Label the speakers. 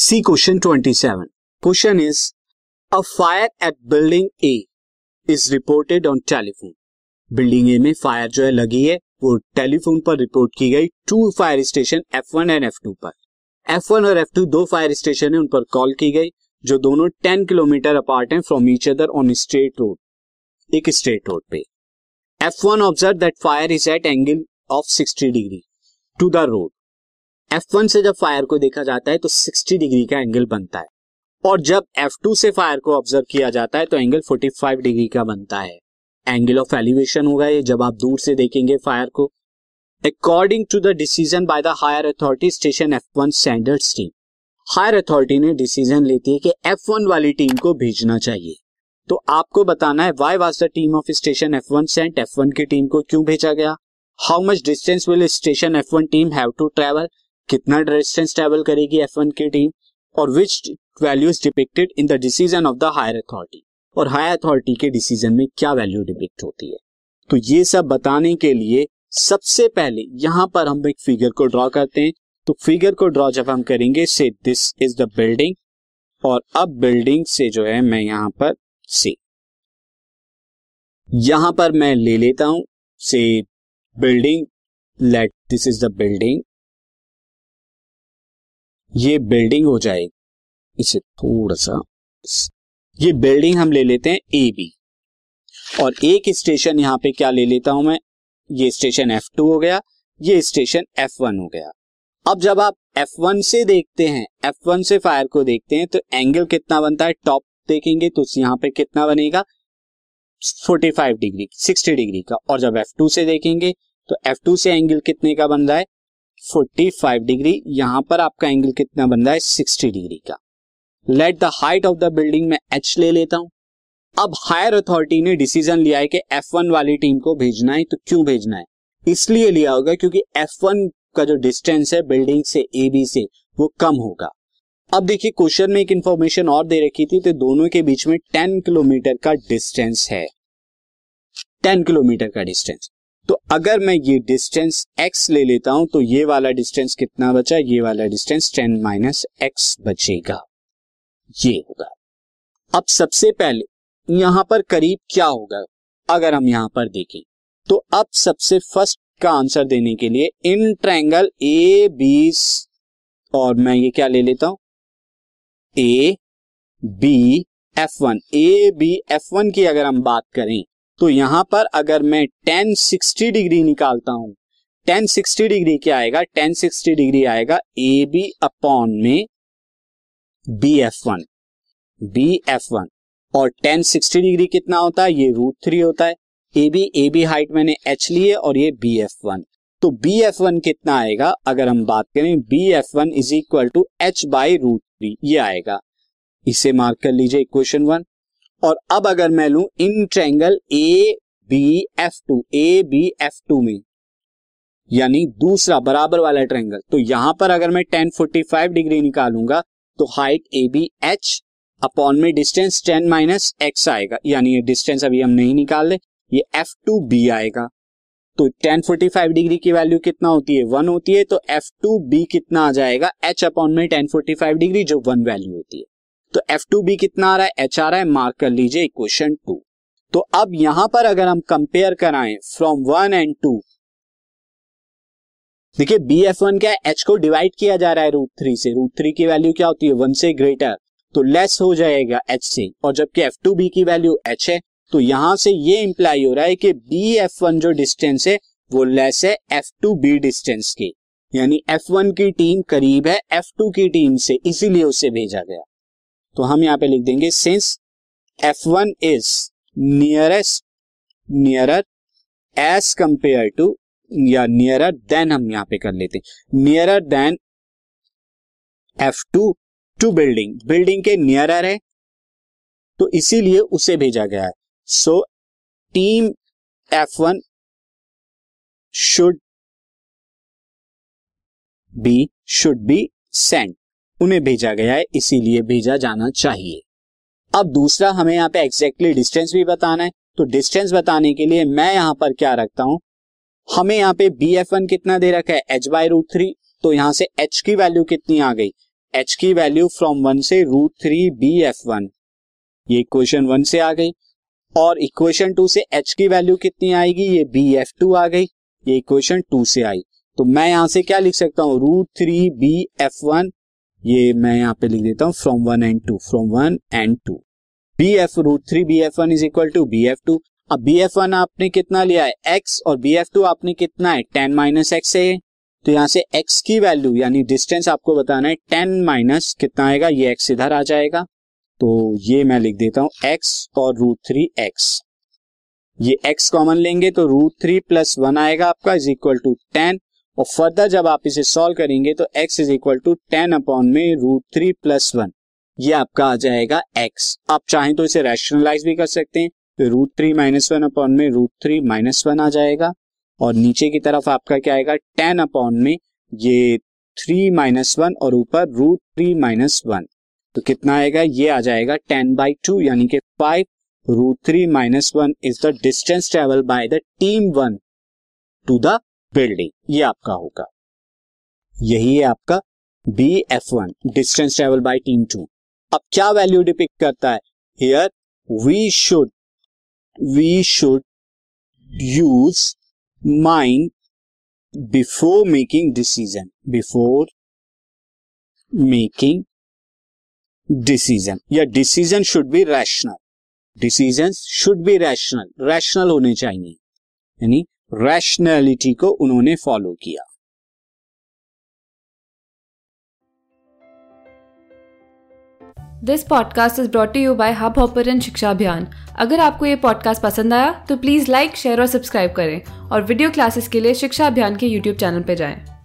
Speaker 1: C question twenty seven. Question is, a fire at building A is reported on telephone. Building A में fire जो है लगी है, वो टेलीफोन पर रिपोर्ट की गई to fire station F one and F two पर। एफ़ वन और एफ़ टू दो फायर स्टेशन है, उन पर कॉल की गई, जो दोनों टेन किलोमीटर अपार्ट हैं from each other on straight road, एक स्ट्रेट रोड पे। F one observe that fire is at angle of sixty degree to the road. F1 से जब फायर को देखा जाता है तो 60 डिग्री का एंगल बनता है। और जब F2 से फायर को ऑब्ज़र्व किया जाता है तो एंगल 45 डिग्री का बनता है। एंगल ऑफ़ एलिवेशन होगा ये, जब आप दूर से देखेंगे फायर को। According to the decision by the higher authority station F one standard team higher authority ने डिसीज़न लेती है कि F1 वाली टीम को भेजना चाहिए। तो आपको बताना है why was the team of station F one sent F one की टीम को क्यों भेजा गया? How much distance will station F one team have to travel कितना डिस्टेंस ट्रेवल करेगी एफ़ की टीम और which value is depicted in the decision of the higher authority और हायर अथॉरिटी के डिसीज़न में क्या वैल्यू डिपिक्ट होती है? तो ये सब बताने के लिए सबसे पहले यहाँ पर हम एक फिगर को ड्रॉ करते हैं। तो फिगर को ड्रॉ जब हम करेंगे से दिस इज़ द बिल्डिंग और अब बिल्डिंग से जो है मैं यहाँ पर से यहाँ पर मैं ले लेता हूँ से building let this is the building ये बिल्डिंग हो जाएगी। इसे थोड़ा सा, ये बिल्डिंग हम ले लेते हैं ए बी और एक स्टेशन यहाँ पे क्या ले लेता हूँ मैं? ये स्टेशन एफ़ टू हो गया, ये स्टेशन एफ़ वन हो गया। अब जब आप एफ़ वन से देखते हैं एफ़ वन से फायर को देखते हैं तो एंगल कितना बनता है? टॉप देखेंगे तो यहाँ पे कितना बनेगा? 45 डिग्री 60 डिग्री का। और जब एफ़ टू से देखेंगे तो एफ़ टू से एंगल कितने का बन रहा है? 45 डिग्री, यहाँ पर आपका एंगल कितना बन रहा है? 60 डिग्री का। Let the height of the building में एच ले लेता हूँ। अब हायर अथॉरिटी ने डिसीज़न लिया है कि एफ़ वन वाली टीम को भेजना है तो क्यों भेजना है? इसलिए लिया होगा क्योंकि एफ़ वन का जो डिस्टेंस है बिल्डिंग से ए बी से, वो कम होगा। अब देखिए क्वेश्चन में एक इंफॉर्मेशन और दे रखी थी तो दोनों के बीच में 10 किलोमीटर का डिस्टेंस है। 10 किलोमीटर का डिस्टेंस तो अगर मैं ये डिस्टेंस x ले लेता हूँ तो ये वाला डिस्टेंस कितना बचा? ये वाला डिस्टेंस टेन माइनस एक्स बचेगा। ये होगा। अब सबसे पहले, यहाँ पर करीब क्या होगा? अगर हम यहाँ पर देखें तो अब सबसे फ़र्स्ट का आंसर देने के लिए इन ट्रैंगल ए बी और मैं ये क्या ले लेता हूँ? A B F one A B F one की अगर हम बात करें तो यहाँ पर अगर मैं टेन सिक्सटी डिग्री निकालता हूँ टेन सिक्सटी डिग्री क्या आएगा? टेन सिक्सटी डिग्री आएगा ए बी अपॉन में B F one B F one और टेन सिक्सटी डिग्री कितना होता है? ये रूट थ्री होता है। A B A B height मैंने एच ली है और ये बी एफ़ वन तो बी एफ़ वन कितना आएगा? अगर हम बात करें B F one is equal to H by root three ये आएगा। इसे मार्क कर लीजिए इक्वेशन वन और अब अगर मैं लू in triangle A B F two A B F two में, यानी दूसरा बराबर वाला ट्रैंगल तो यहाँ पर अगर मैं टेन फोर्टी फाइव डिग्री निकालूँगा तो height A B H upon में डिस्टेंस टेन माइनस एक्स आएगा। यानी ये डिस्टेंस अभी हम नहीं निकाल रहे, ये एफ़ टू बी आएगा। तो टेन फोर्टी फाइव डिग्री की वैल्यू कितना होती है? वन होती है तो एफ़ टू बी कितना आ जाएगा? एच अपॉन में टेन फोर्टी फाइव डिग्री जो वन वैल्यू होती है। तो एफ़ टू बी कितना आ रहा है? एच आ रहा है। मार्क कर लीजिए इक्वेशन टू तो अब यहाँ पर अगर हम कंपेयर कराएँ फ्रॉम वन एंड टू देखिए बी एफ़ वन क्या है? एच को डिवाइड किया जा रहा है रूट थ्री से। रूट थ्री की वैल्यू क्या होती है? वन से ग्रेटर तो लेस हो जाएगा एच से। और जबकि एफ़ टू बी की वैल्यू एच है तो यहाँ से ये इंप्लाई हो रहा है कि बी एफ़ वन जो डिस्टेंस है, वो लेस है एफ़ टू बी डिस्टेंस के। यानी एफ़ वन की टीम करीब है एफ़ टू की टीम से, इसीलिए उसे भेजा गया। तो हम यहाँ पे लिख देंगे since F one is nearest nearer as compare to या नियरर देन हम यहाँ पे कर लेते हैं। Nearer than F two to building building के नियरर है तो इसीलिए उसे भेजा गया है। So team F one should be should be sent उन्हें भेजा गया है, इसीलिए भेजा जाना चाहिए। अब दूसरा हमें यहाँ पे एग्जैक्टली डिस्टेंस भी बताना है तो डिस्टेंस बताने के लिए मैं यहाँ पर क्या रखता हूँ? हमें यहाँ पे बी एफ़ वन कितना दे रखा है? एच बाई रूट थ्री तो यहाँ से एच की वैल्यू कितनी आ गई? एच की वैल्यू फ्रॉम वन से root three B F one ये इक्वेशन वन से आ गई, और इक्वेशन टू से एच की वैल्यू कितनी आएगी? ये बी एफ़ टू आ गई, ये इक्वेशन टू से आई। तो मैं यहाँ से क्या लिख सकता हूँ? Root three B F one ये मैं यहाँ पे लिख देता हूँ from one and two from one and two B F root three B F one is equal to B F two अब बी एफ़ वन आपने कितना लिया है? एक्स और बी एफ़ टू आपने कितना है? टेन माइनस एक्स है तो यहाँ से एक्स की वैल्यू यानी डिस्टेंस आपको बताना है टेन माइनस कितना आएगा? ये एक्स इधर आ जाएगा। तो ये मैं लिख देता हूँ एक्स और रूट थ्री एक्स ये x कॉमन लेंगे तो रूट थ्री प्लस वन आएगा आपका इज़ इक्वल टू टेन और फर्दर जब आप इसे सॉल्व करेंगे तो x is equal to ten upon में रूट थ्री प्लस वन ये आपका आ जाएगा x. आप चाहें तो इसे रैशनलाइज भी कर सकते हैं. तो root three minus one upon में रूट थ्री माइनस वन आ जाएगा. और नीचे की तरफ़ आपका क्या आएगा? टेन अपॉन में ये थ्री माइनस वन और ऊपर रूट थ्री माइनस वन तो कितना आएगा? ये आ जाएगा टेन बाई टू यानी कि five root three minus one is the distance travel by the team one to the building, ये आपका होगा। यही है आपका B F one distance travel by team two अब क्या वैल्यू डिपिक्ट करता है? Here we should we should use mind before making decision before making decision या decision should be rational decision should be rational rational होने चाहिए। यानी rationality को उन्होंने फॉलो किया।
Speaker 2: This podcast is brought you by Hubhopper Shiksha Abhiyan अगर आपको ये पॉडकास्ट पसंद आया तो प्लीज़ लाइक शेयर और सब्सक्राइब करें। और वीडियो क्लासेस के लिए शिक्षा अभियान के यूट्यूब चैनल पर जाएँ।